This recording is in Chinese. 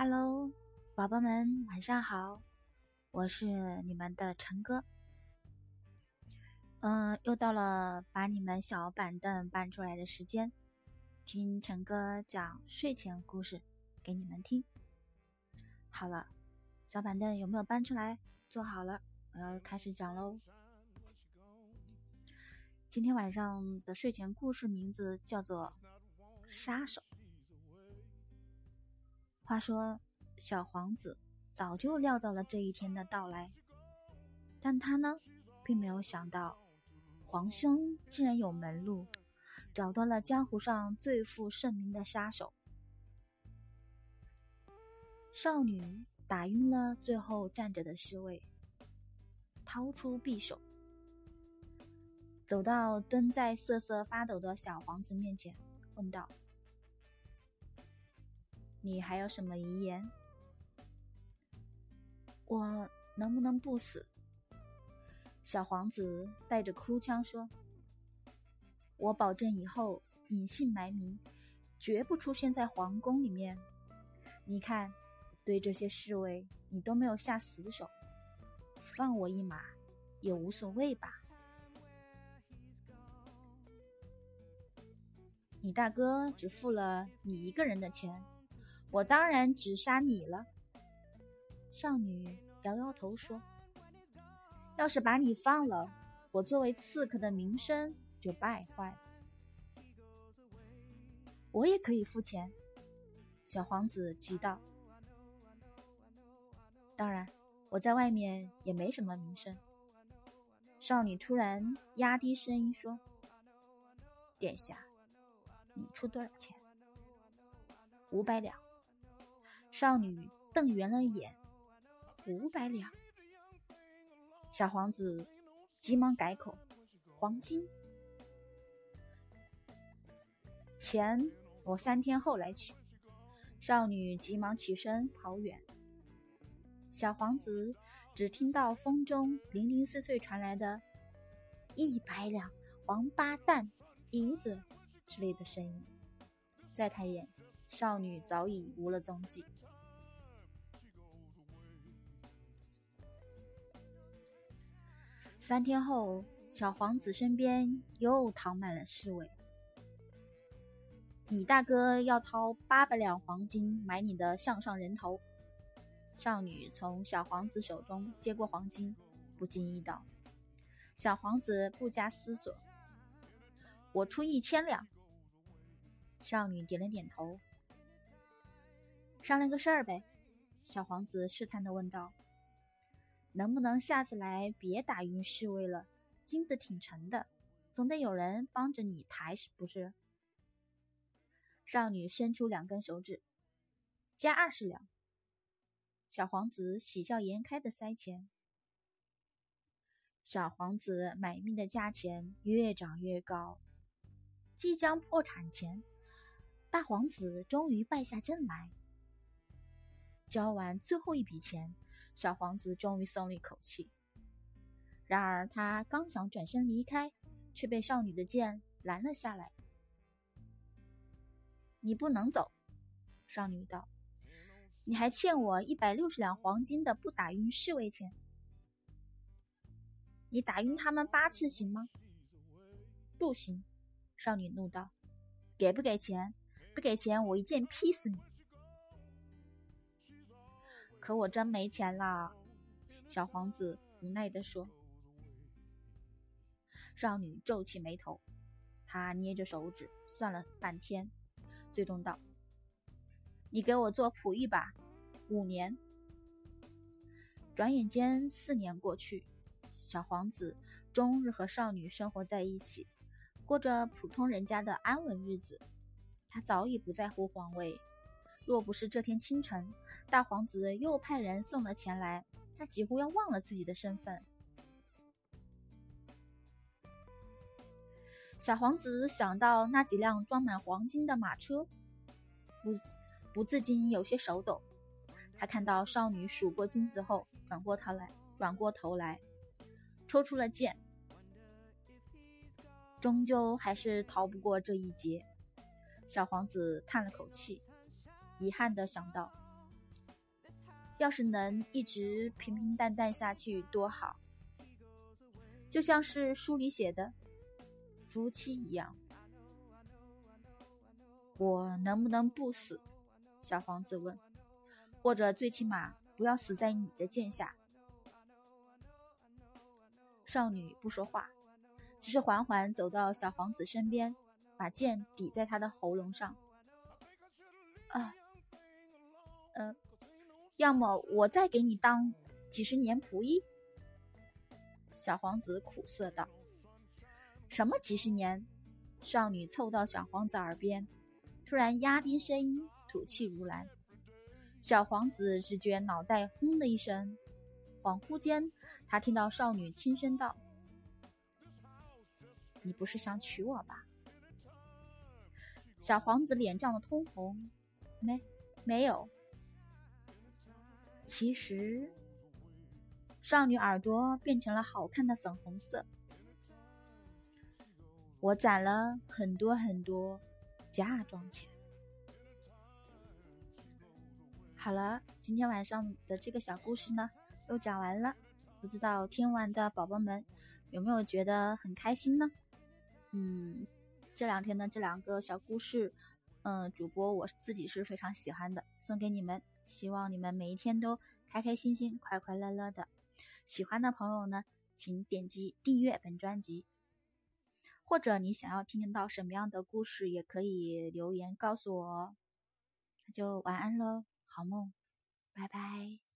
Hello，宝宝们，晚上好，我是你们的陈哥。嗯，又到了把你们小板凳搬出来的时间，听陈哥讲睡前故事给你们听。好了，小板凳有没有搬出来？坐好了，我要开始讲喽。今天晚上的睡前故事名字叫做《杀手》。话说，小皇子早就料到了这一天的到来，但他呢，并没有想到，皇兄竟然有门路，找到了江湖上最负盛名的杀手。少女打晕了最后站着的侍卫，掏出匕首，走到蹲在瑟瑟发抖的小皇子面前，问道。你还有什么遗言？我能不能不死？小皇子带着哭腔说：“我保证以后隐姓埋名，绝不出现在皇宫里面。你看，对这些侍卫，你都没有下死手，放我一马也无所谓吧？你大哥只付了你一个人的钱。”我当然只杀你了。少女摇摇头说：“要是把你放了，我作为刺客的名声就败坏了。”我也可以付钱。小皇子急道：“当然，我在外面也没什么名声。”少女突然压低声音说：“殿下，你出多少钱？”五百两。少女瞪圆了眼，五百两。小皇子急忙改口：“黄金。”钱我三天后来取。少女急忙起身跑远。小皇子只听到风中零零碎碎传来的“一百两，王八蛋，银子”之类的声音，再抬眼，少女早已无了踪迹。三天后，小皇子身边又躺满了侍卫。你大哥要掏八百两黄金买你的项上人头。少女从小皇子手中接过黄金，不经意道：“小皇子不加思索，我出一千两。”少女点了点头。商量个事儿呗？小皇子试探的问道。能不能下次来别打晕侍卫了？金子挺沉的，总得有人帮着你抬，是不是？少女伸出两根手指，加二十两。小皇子喜笑颜开的塞钱。小皇子买命的价钱越涨越高，即将破产前，大皇子终于败下阵来，交完最后一笔钱。小皇子终于松了一口气，然而他刚想转身离开，却被少女的剑拦了下来。“你不能走。”少女道，“你还欠我一百六十两黄金的不打晕侍卫钱。你打晕他们八次行吗？”“不行。”少女怒道，“给不给钱？不给钱，我一剑劈死你！”可我真没钱了，小皇子无奈地说。少女皱起眉头，她捏着手指算了半天，最终道：“你给我做仆役吧，五年。”转眼间四年过去，小皇子终日和少女生活在一起，过着普通人家的安稳日子。他早已不在乎皇位。若不是这天清晨，大皇子又派人送了钱来，他几乎要忘了自己的身份。小皇子想到那几辆装满黄金的马车，不不自禁有些手抖。他看到少女数过金子后，转过头来，转过头来，抽出了剑，终究还是逃不过这一劫。小皇子叹了口气。遗憾的想到，要是能一直平平淡淡下去多好，就像是书里写的夫妻一样。我能不能不死？小皇子问。或者最起码不要死在你的剑下。少女不说话，只是缓缓走到小皇子身边，把剑抵在他的喉咙上。啊，嗯，要么我再给你当几十年仆役。小皇子苦涩道：“什么几十年？”少女凑到小皇子耳边，突然压低声音，吐气如兰。小皇子只觉脑袋轰的一声，恍惚间，他听到少女轻声道：“你不是想娶我吧？”小皇子脸涨得通红，没，没有。其实，少女耳朵变成了好看的粉红色。我攒了很多很多嫁妆钱。好了，今天晚上的这个小故事呢，又讲完了。不知道听完的宝宝们有没有觉得很开心呢？嗯，这两天的这两个小故事，嗯，主播我自己是非常喜欢的，送给你们。希望你们每一天都开开心心、快快乐乐的。喜欢的朋友呢，请点击订阅本专辑，或者你想要听到什么样的故事，也可以留言告诉我。那就晚安喽。好梦，拜拜。